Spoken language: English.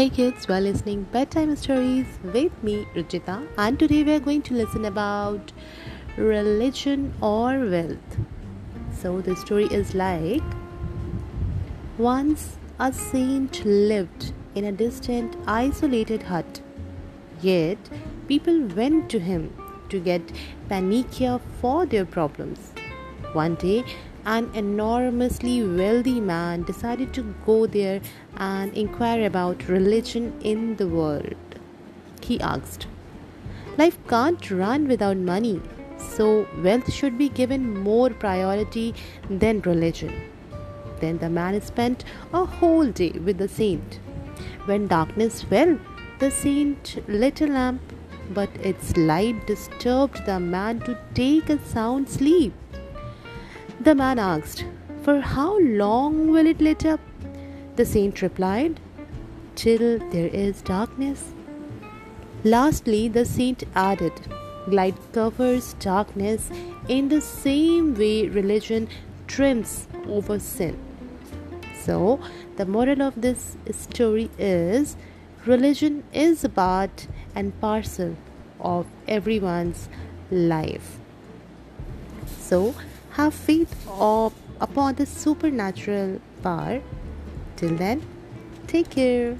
Hey kids, we're listening bedtime stories with me, Ruchita, and today we are going to listen about religion or wealth. So the story is like once a saint lived in a distant, isolated hut. Yet people went to him to get panacea for their problems. One day, an enormously wealthy man decided to go there and inquire about religion in the world. He asked, Life can't run without money, so wealth should be given more priority than religion. Then the man spent a whole day with the saint. When darkness fell, the saint lit a lamp, but its light disturbed the man to take a sound sleep. The man asked, For how long will it lit up? The saint replied, Till there is darkness. Lastly, the saint added, Light covers darkness in the same way religion trims over sin. So, the moral of this story is religion is a part and parcel of everyone's life. So, have faith op- upon the supernatural power. Till then, take care.